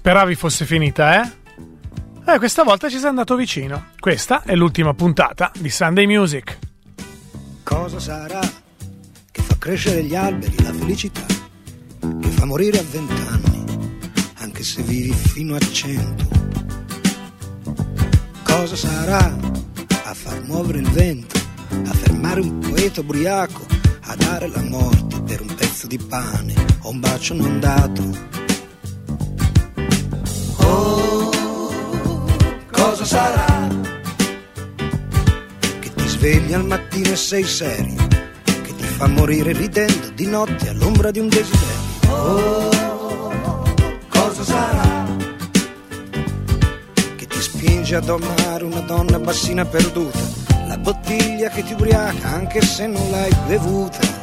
Speravi fosse finita, eh? Eh, questa volta ci sei andato vicino. Questa è l'ultima puntata di Sunday Music. Cosa sarà che fa crescere gli alberi, la felicità, che fa morire a vent'anni, anche se vivi fino a cento? Cosa sarà a far muovere il vento, a fermare un poeta ubriaco, a dare la morte per un pezzo di pane o un bacio non dato? Sarà? Che ti svegli al mattino e sei serio, che ti fa morire ridendo di notte all'ombra di un desiderio. Oh, cosa sarà? Che ti spinge ad amare una donna bassina perduta, la bottiglia che ti ubriaca anche se non l'hai bevuta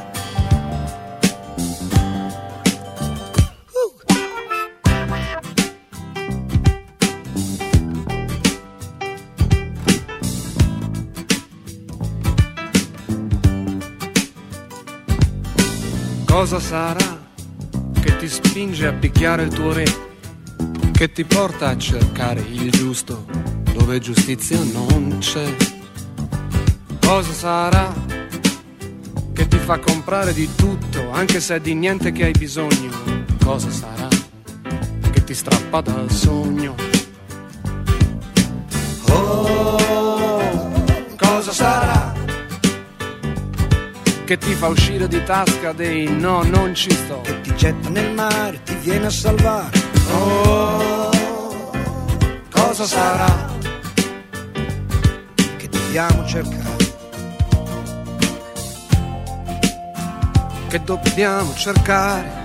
Cosa sarà che ti spinge a picchiare il tuo re? Che ti porta a cercare il giusto dove giustizia non c'è? Cosa sarà che ti fa comprare di tutto anche se è di niente che hai bisogno? Cosa sarà che ti strappa dal sogno? Oh, cosa sarà? Che ti fa uscire di tasca dei no, non ci sto. Che ti getta nel mare, ti viene a salvare. Oh, cosa sarà che dobbiamo cercare? Che dobbiamo cercare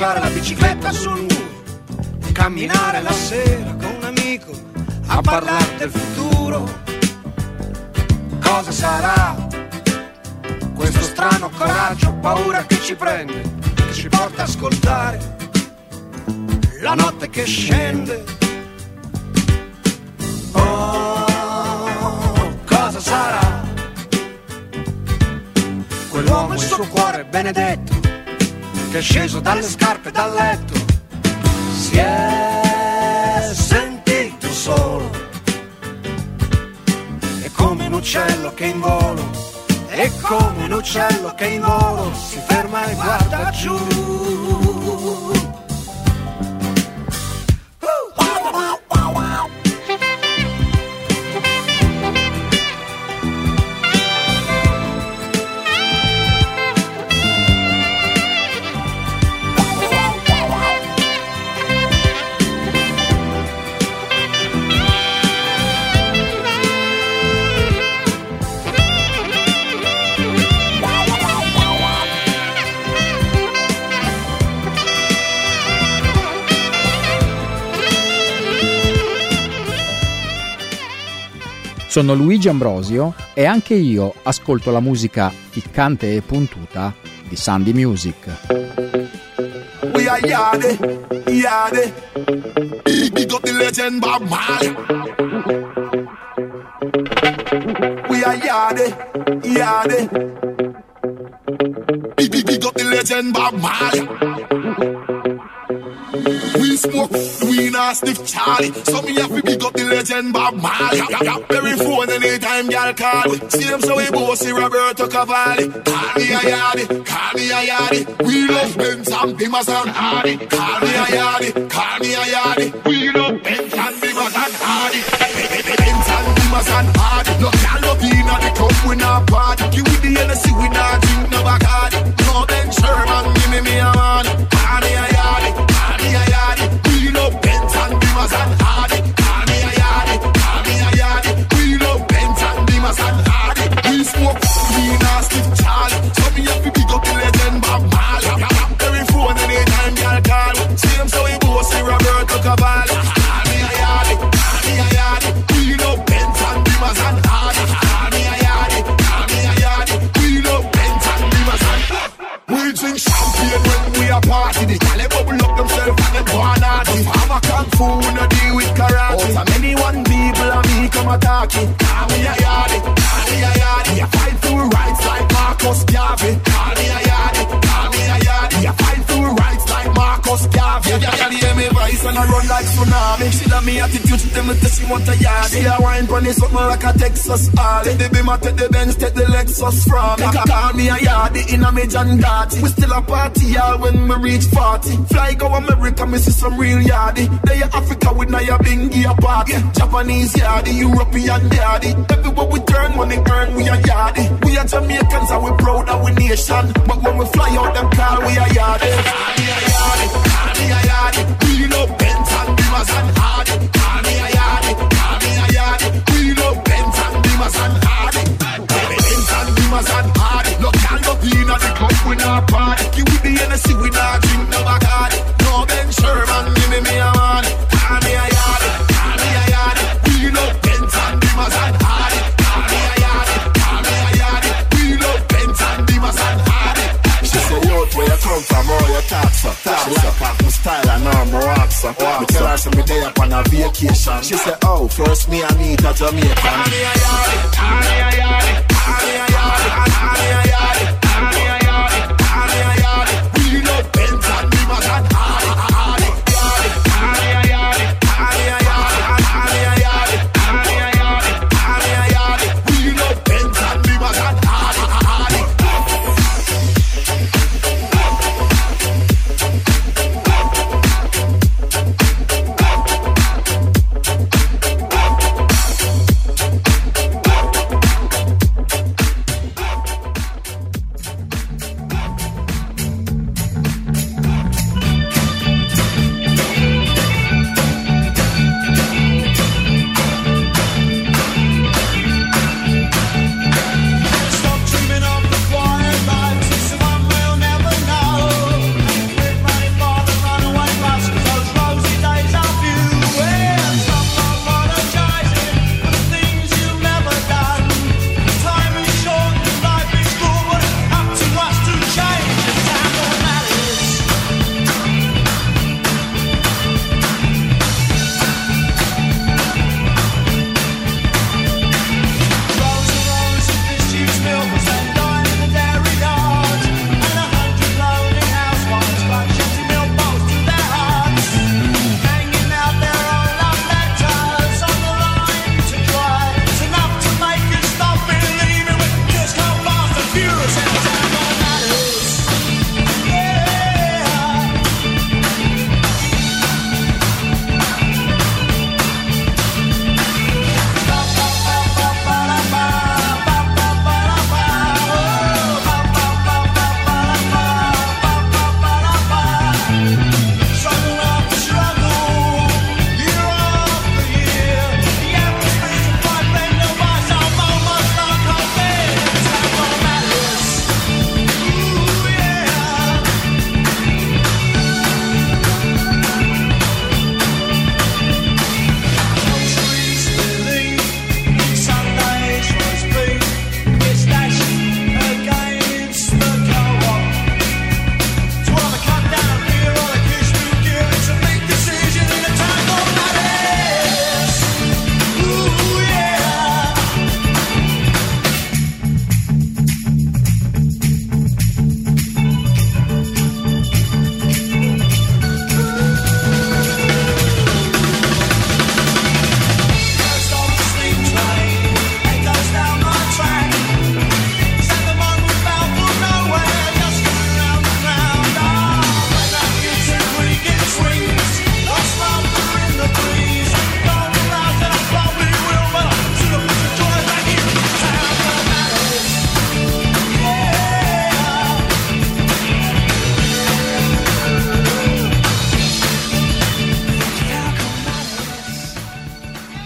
lasciare la bicicletta sul muro, camminare la sera con un amico a parlare del futuro. Cosa sarà questo strano coraggio, paura che ci prende, che ci porta a ascoltare la notte che scende? Oh, cosa sarà? Quell'uomo e il suo cuore benedetto che è sceso dalle scarpe dal letto. Si è sentito solo. È come un uccello che in volo. È come un uccello che in volo si ferma e guarda giù Sono Luigi Ambrosio e anche io ascolto la musica piccante e puntuta di Sandy Music. We are yade, yade. Big up the legend Bob Marley. We are yade, yade. Big, up the legend Bob Marley. We smoke, we not stiff Charlie. So me have to big up the legend Bob Marley. Got Very phone anytime y'all call me. See them so we see Roberto Cavalli. Call me a yardie, call me a yardie. We love Benz and Bimas and Hardy. Call me a yardie, call me a yardie. We love Benz and Bimas and Hardy. Benz and Bimas and Hardy. No girl no peanut, they come we not party. Give me the Hennessy, we not drink no Bacardi. No Ben Sherman, give me me a man. fool no deal with karate. Oh, Out of many one people, and me come attack. face and I run like tsunami. She love me attitude, them with the she want a yard. She a wine pon something like a Texas Harley. Take the Bima, take the Benz, take the Lexus from me. Call me a yardie in a me John We still a party, y'all, when we reach 40. Fly go America, me see some real yardie. They Africa with Naya Bingy a party. Yeah. Japanese yardie, European yardie. Everywhere we turn, money earn, we a yardie. We are Jamaicans and we proud of we nation. But when we fly out them car, we a yardie. Yardie, yardie, yardie, yardie.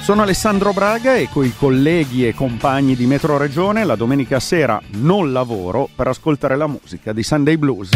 Sono Alessandro Braga e coi colleghi e compagni di Metro Regione la domenica sera non lavoro per ascoltare la musica di Sunday Blues.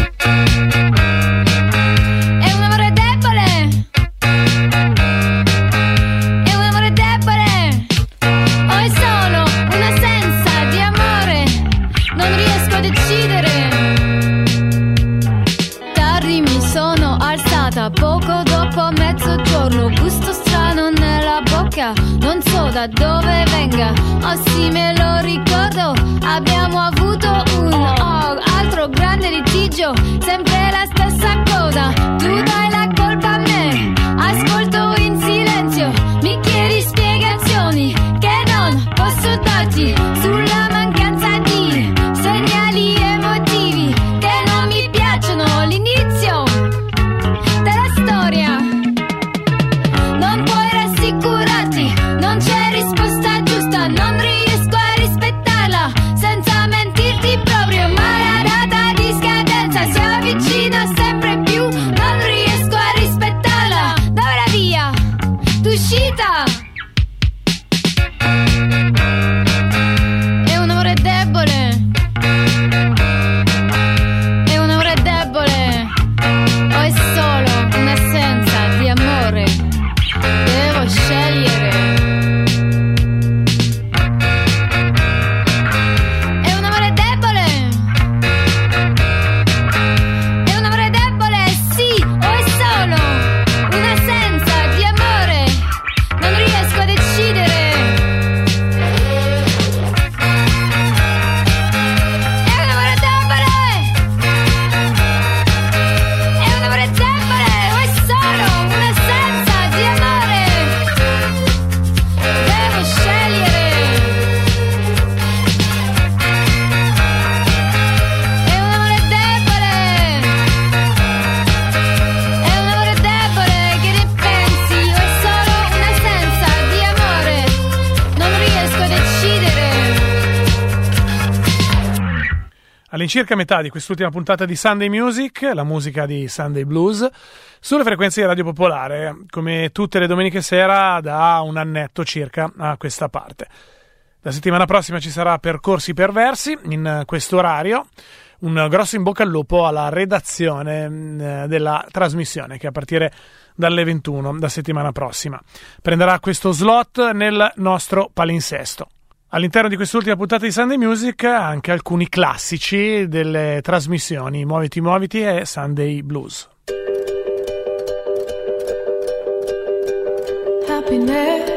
So da dove venga, oh sì me lo ricordo, abbiamo avuto un oh, altro grande litigio, sempre la stessa cosa, tu dai la colpa a me, ascolto in silenzio, mi chiedi spiegazioni che non posso darti sulla mancanza All'incirca metà di quest'ultima puntata di Sunday Music, la musica di Sunday Blues, sulle frequenze di Radio Popolare, come tutte le domeniche sera da un annetto circa a questa parte. La settimana prossima ci sarà Percorsi Perversi in questo orario. Un grosso in bocca al lupo alla redazione mh, della trasmissione che a partire dalle 21 da settimana prossima prenderà questo slot nel nostro palinsesto. All'interno di quest'ultima puntata di Sunday Music anche alcuni classici delle trasmissioni Muoviti Muoviti e Sunday Blues. Happiness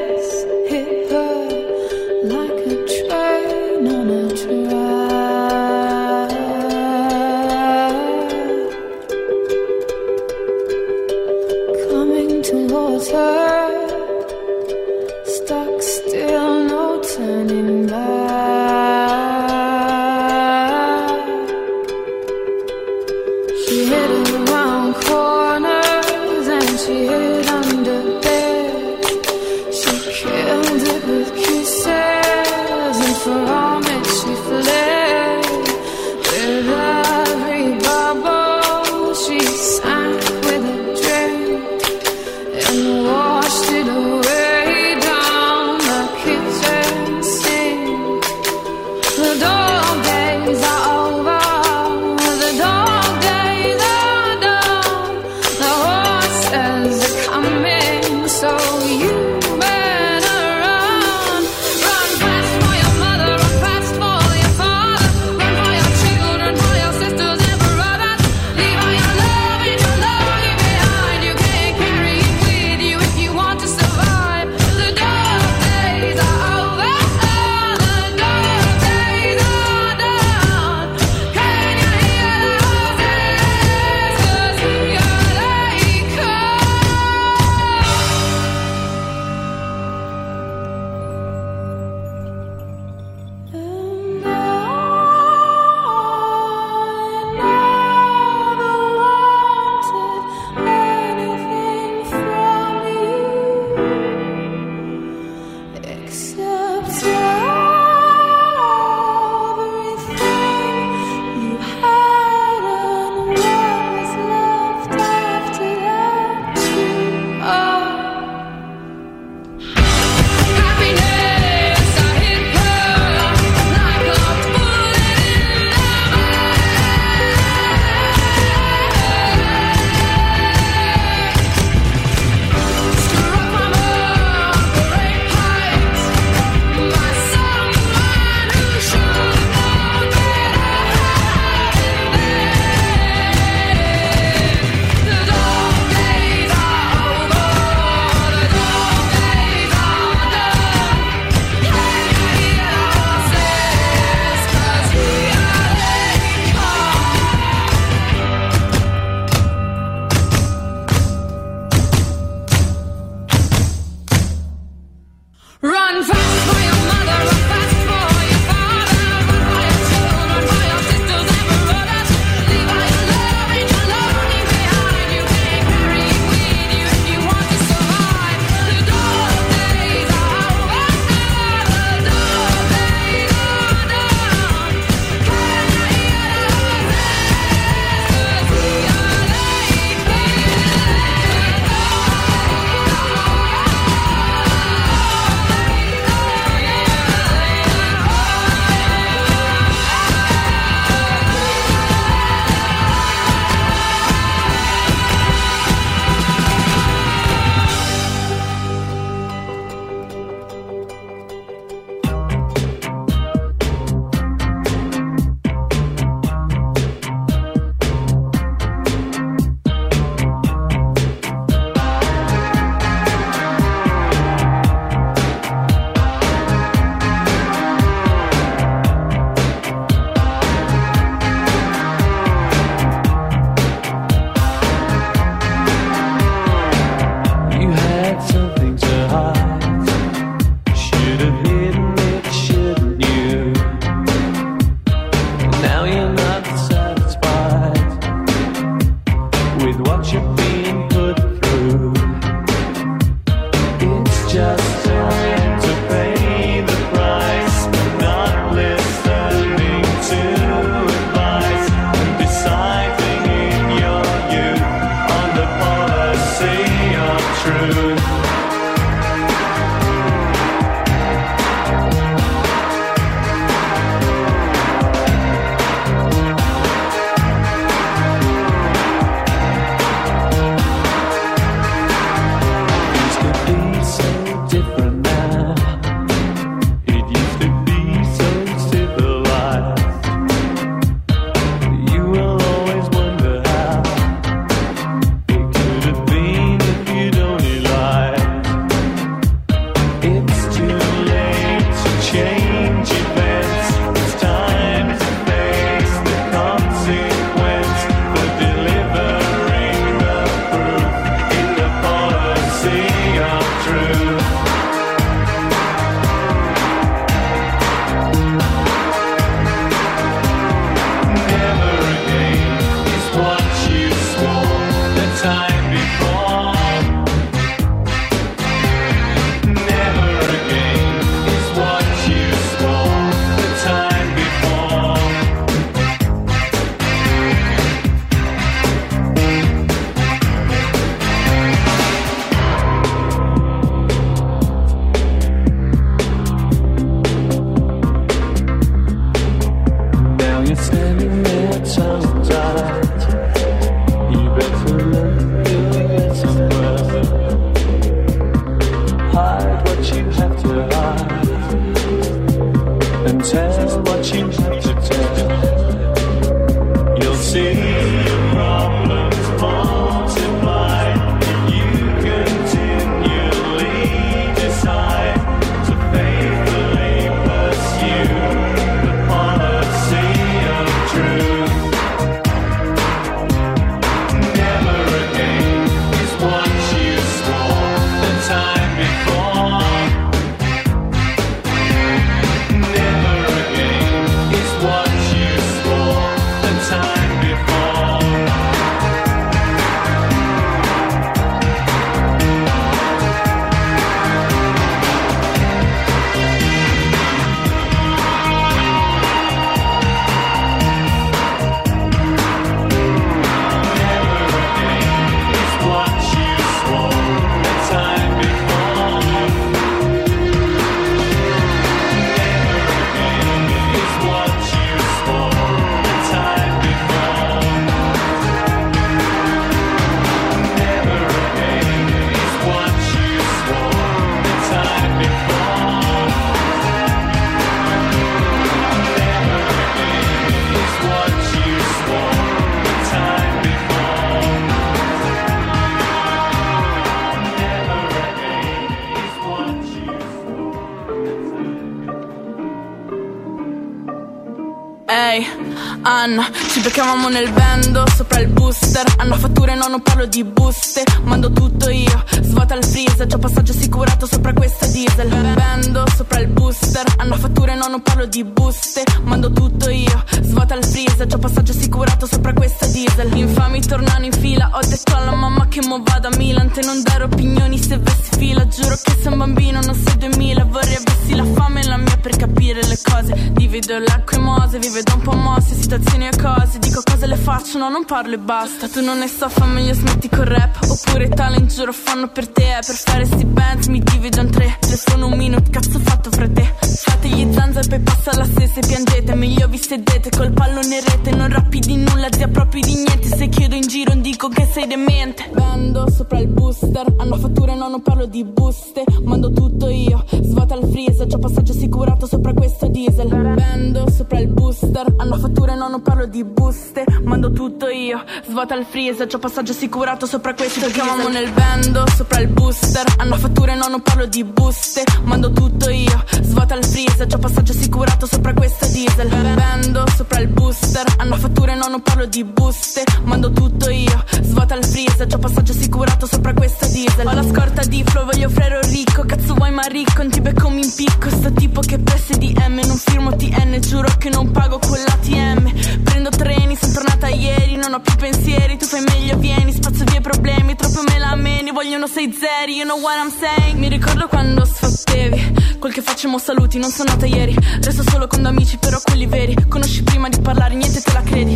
Beccavamo nel bando sopra il booster. Hanno fatture, no, non parlo di buste. Mando tutto io, svuota il freezer. Già passaggio assicurato sopra questa diesel. Bando sopra il booster. Hanno fatture, no, non parlo di buste. Mando tutto io, svuota il freezer. Già passaggio assicurato sopra questa diesel. Infami tornano in fila. Ho detto alla mamma che mo vado a Milan. Te non dare opinioni se vessi fila. Giuro che sei un bambino, non sei 2000. Vorrei avessi la fame e la mia per capire le cose. Divido l'acqua e mose, vive da un po' mosse, situazioni e cose. Dico cose le faccio, no, non parlo e basta. Tu non ne so, fa meglio smetti col rap. Oppure talent, giuro, fanno per te. Per fare sti bands mi divido in tre. Telefono un minuto, cazzo fatto fra te. Fate gli zanza e poi passa la stessa e piangete. Meglio vi sedete col pallone rete. Non rappi di nulla, zia proprio di niente. Se chiedo in giro, dico che sei demente. Bando sopra il booster. Hanno fatture, no, non parlo di buste. Mando tutto io, svuota il freezer. C'ho passaggio assicurato sopra questo diesel. Bando sopra il booster. Hanno fatture, no, non parlo di buste. Mando tutto io, svuota il freezer. C'ho passaggio assicurato sopra questo diesel. Chiamamo nel bando sopra il booster. Hanno fatture, no, non parlo di buste. Mando tutto io, svuota il freezer. C'ho passaggio assicurato sopra questo diesel. Bando sopra il booster. Hanno fatture, no, non parlo di buste. Mando tutto io, svuota il freezer. C'ho passaggio assicurato sopra questo diesel. Ho la scorta di flow, voglio frero ricco. Cazzo vuoi ma ricco, non ti becco mi impicco. Sto tipo che presse di M, non firmo TN. Giuro che non pago con l'ATM. Prendo treni, sono tornata ieri. non ho più pensieri Tu fai meglio, vieni, spazzo via i problemi Troppo me la meni, vogliono sei zeri You know what I'm saying? Mi ricordo quando sfottevi Quel che facciamo saluti, non sono nata ieri Resto solo con amici, però quelli veri Conosci prima di parlare, niente te la credi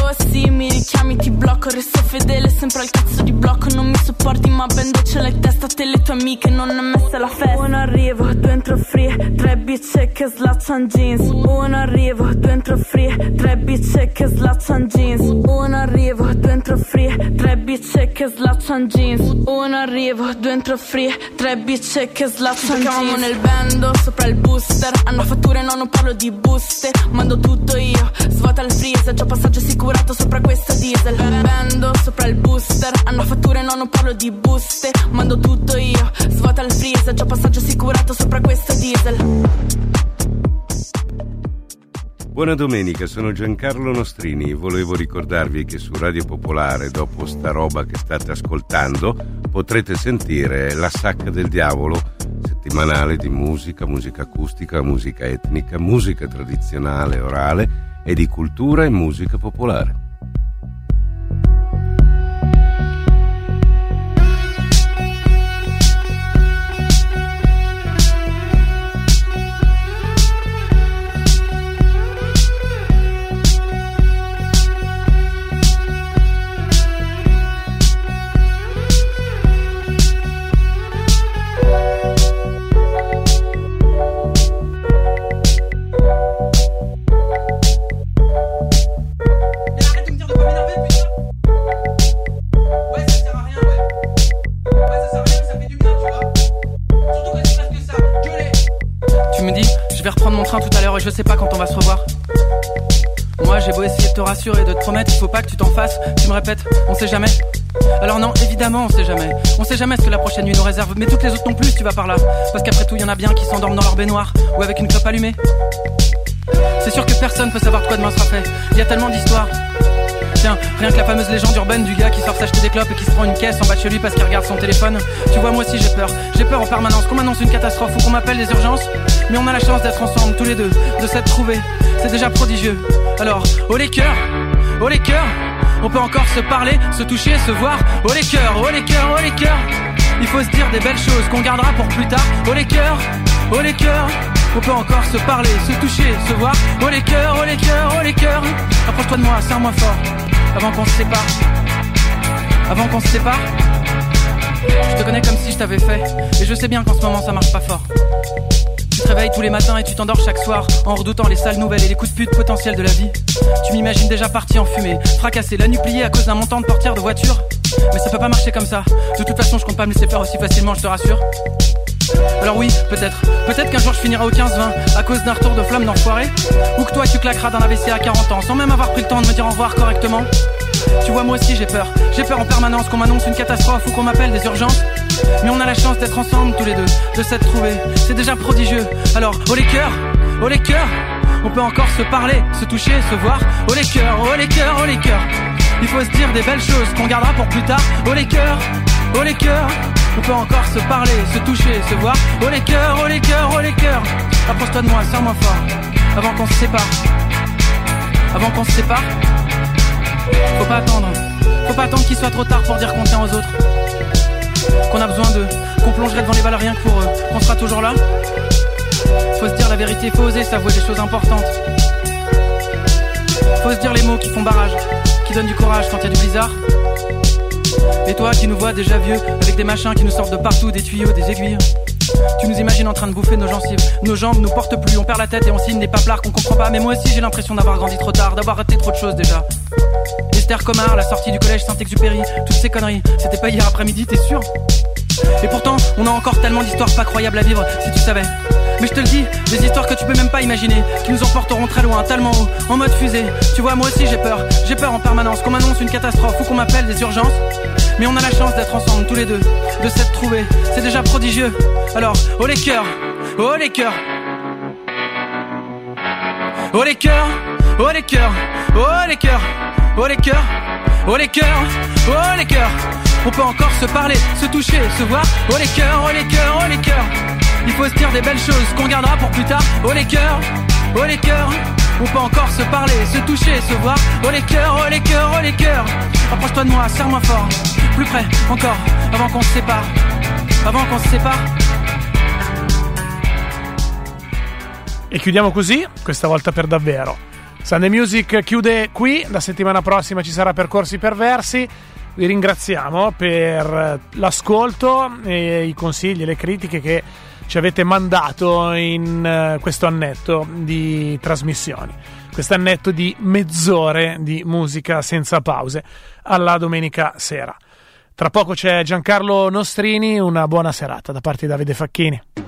Oh sì, mi richiami, ti blocco Resto fedele, sempre al cazzo di blocco. Non mi sopporti, ma ben l'hai in testa Te le tue amiche, non è messa la festa. Uno arrivo, due entro free Tre bitch che slaccian jeans. Uno arrivo, due entro free Tre bitch che slaccian jeans. Uno arrivo, che slaccian jeans. Uno arrivo, due entro free Tre bitch che slaccian jeans. Ci nel bando, sopra il booster. Hanno fatture, no, non parlo di buste. Mando tutto io, svuota il freezer. Già passaggio assicurato sopra questo diesel. Bando, sopra il booster. Hanno fatture, no, non parlo di buste. Mando tutto io, svuota il freezer. Già passaggio assicurato sopra questo diesel Buona domenica, sono Giancarlo Nostrini. Volevo ricordarvi che su Radio Popolare, dopo sta roba che state ascoltando, potrete sentire La Sacca del Diavolo, settimanale di musica, musica acustica, musica etnica, musica tradizionale orale e di cultura e musica popolare. On sait jamais. Alors non, évidemment, on sait jamais. On sait jamais ce que la prochaine nuit nous réserve, mais toutes les autres non plus, tu vas par là. Parce qu'après tout, y en a bien qui s'endorment dans leur baignoire ou avec une clope allumée. C'est sûr que personne peut savoir de quoi demain sera fait. Il y a tellement d'histoires. Tiens, rien que la fameuse légende urbaine du gars qui sort s'acheter des clopes et qui se prend une caisse en bas de chez lui parce qu'il regarde son téléphone. Tu vois, moi aussi j'ai peur. J'ai peur en permanence qu'on m'annonce une catastrophe ou qu'on m'appelle les urgences. Mais on a la chance d'être ensemble tous les deux, de s'être trouvés. C'est déjà prodigieux. Alors, oh les cœurs, oh les cœurs, on peut encore se parler, se toucher, se voir. Oh les cœurs, oh les cœurs, oh les cœurs. Il faut se dire des belles choses qu'on gardera pour plus tard. Oh les cœurs, oh les cœurs. On peut encore se parler, se toucher, se voir. Oh les cœurs, oh les cœurs, oh les cœurs. Approche-toi de moi, serre-moi fort. Avant qu'on se sépare. Avant qu'on se sépare. Je te connais comme si je t'avais fait. Et je sais bien qu'en ce moment ça marche pas fort. Tu te tous les matins et tu t'endors chaque soir en redoutant les sales nouvelles et les coups de pute potentiels de la vie. Tu m'imagines déjà parti en fumée, fracassé, la nuit pliée à cause d'un montant de portière de voiture. Mais ça peut pas marcher comme ça. De toute façon, je compte pas me laisser faire aussi facilement, je te rassure. Alors oui, peut-être. Peut-être qu'un jour je finirai au 15-20 à cause d'un retour de flamme d'enfoiré. Ou que toi tu claqueras d'un AVC à 40 ans sans même avoir pris le temps de me dire au revoir correctement. Tu vois, moi aussi j'ai peur. J'ai peur en permanence qu'on m'annonce une catastrophe ou qu'on m'appelle des urgences. Mais on a la chance d'être ensemble tous les deux, de s'être trouvés. C'est déjà prodigieux. Alors, oh les cœurs, oh les cœurs. On peut encore se parler, se toucher, se voir. Oh les cœurs, oh les cœurs, oh les cœurs. Il faut se dire des belles choses qu'on gardera pour plus tard. Oh les cœurs, oh les cœurs. On peut encore se parler, se toucher, se voir. Oh les cœurs, oh les cœurs, oh les cœurs. Approche-toi de moi, serre-moi fort. Avant qu'on se sépare. Avant qu'on se sépare. Faut pas attendre. Faut pas attendre qu'il soit trop tard pour dire qu'on tient aux autres. Qu'on a besoin d'eux. Qu'on plongerait devant les balles que pour eux. Qu'on sera toujours là. Faut se dire la vérité, faut oser s'avouer des choses importantes. Faut se dire les mots qui font barrage, qui donnent du courage quand y a du blizzard. Et toi qui nous vois déjà vieux, avec des machins qui nous sortent de partout, des tuyaux, des aiguilles. Tu nous imagines en train de bouffer nos gencives. Nos jambes nous portent plus, on perd la tête et on signe des paplards qu'on comprend pas. Mais moi aussi j'ai l'impression d'avoir grandi trop tard, d'avoir raté trop de choses déjà. La sortie du collège Saint-Exupéry, toutes ces conneries, c'était pas hier après-midi, t'es sûr Et pourtant, on a encore tellement d'histoires pas croyables à vivre, si tu savais. Mais je te le dis, des histoires que tu peux même pas imaginer, qui nous emporteront très loin, tellement haut, en mode fusée. Tu vois, moi aussi j'ai peur, j'ai peur en permanence qu'on m'annonce une catastrophe ou qu'on m'appelle des urgences. Mais on a la chance d'être ensemble tous les deux, de s'être trouvés, c'est déjà prodigieux. Alors, oh les cœurs, oh les cœurs. Oh les cœurs, oh les cœurs, oh les cœurs, oh les cœurs, oh les cœurs, oh les cœurs. On peut encore se parler, se toucher, se voir. Oh les cœurs, oh les cœurs, oh les cœurs. Il faut se dire des belles choses qu'on gardera pour plus tard. Oh les cœurs, oh les cœurs, On peut encore se parler, se toucher, se voir. Oh les cœurs, oh les cœurs, oh les cœurs. Approche-toi de moi, serre-moi fort. Plus près, encore, avant qu'on se sépare. Avant qu'on se sépare. E chiudiamo così, questa volta per davvero. Sunday Music chiude qui, la settimana prossima ci sarà Percorsi Perversi. Vi ringraziamo per l'ascolto e i consigli e le critiche che ci avete mandato in eh, questo annetto di trasmissioni. Questo annetto di mezz'ore di musica senza pause alla domenica sera. Tra poco c'è Giancarlo Nostrini, una buona serata da parte di Davide Facchini.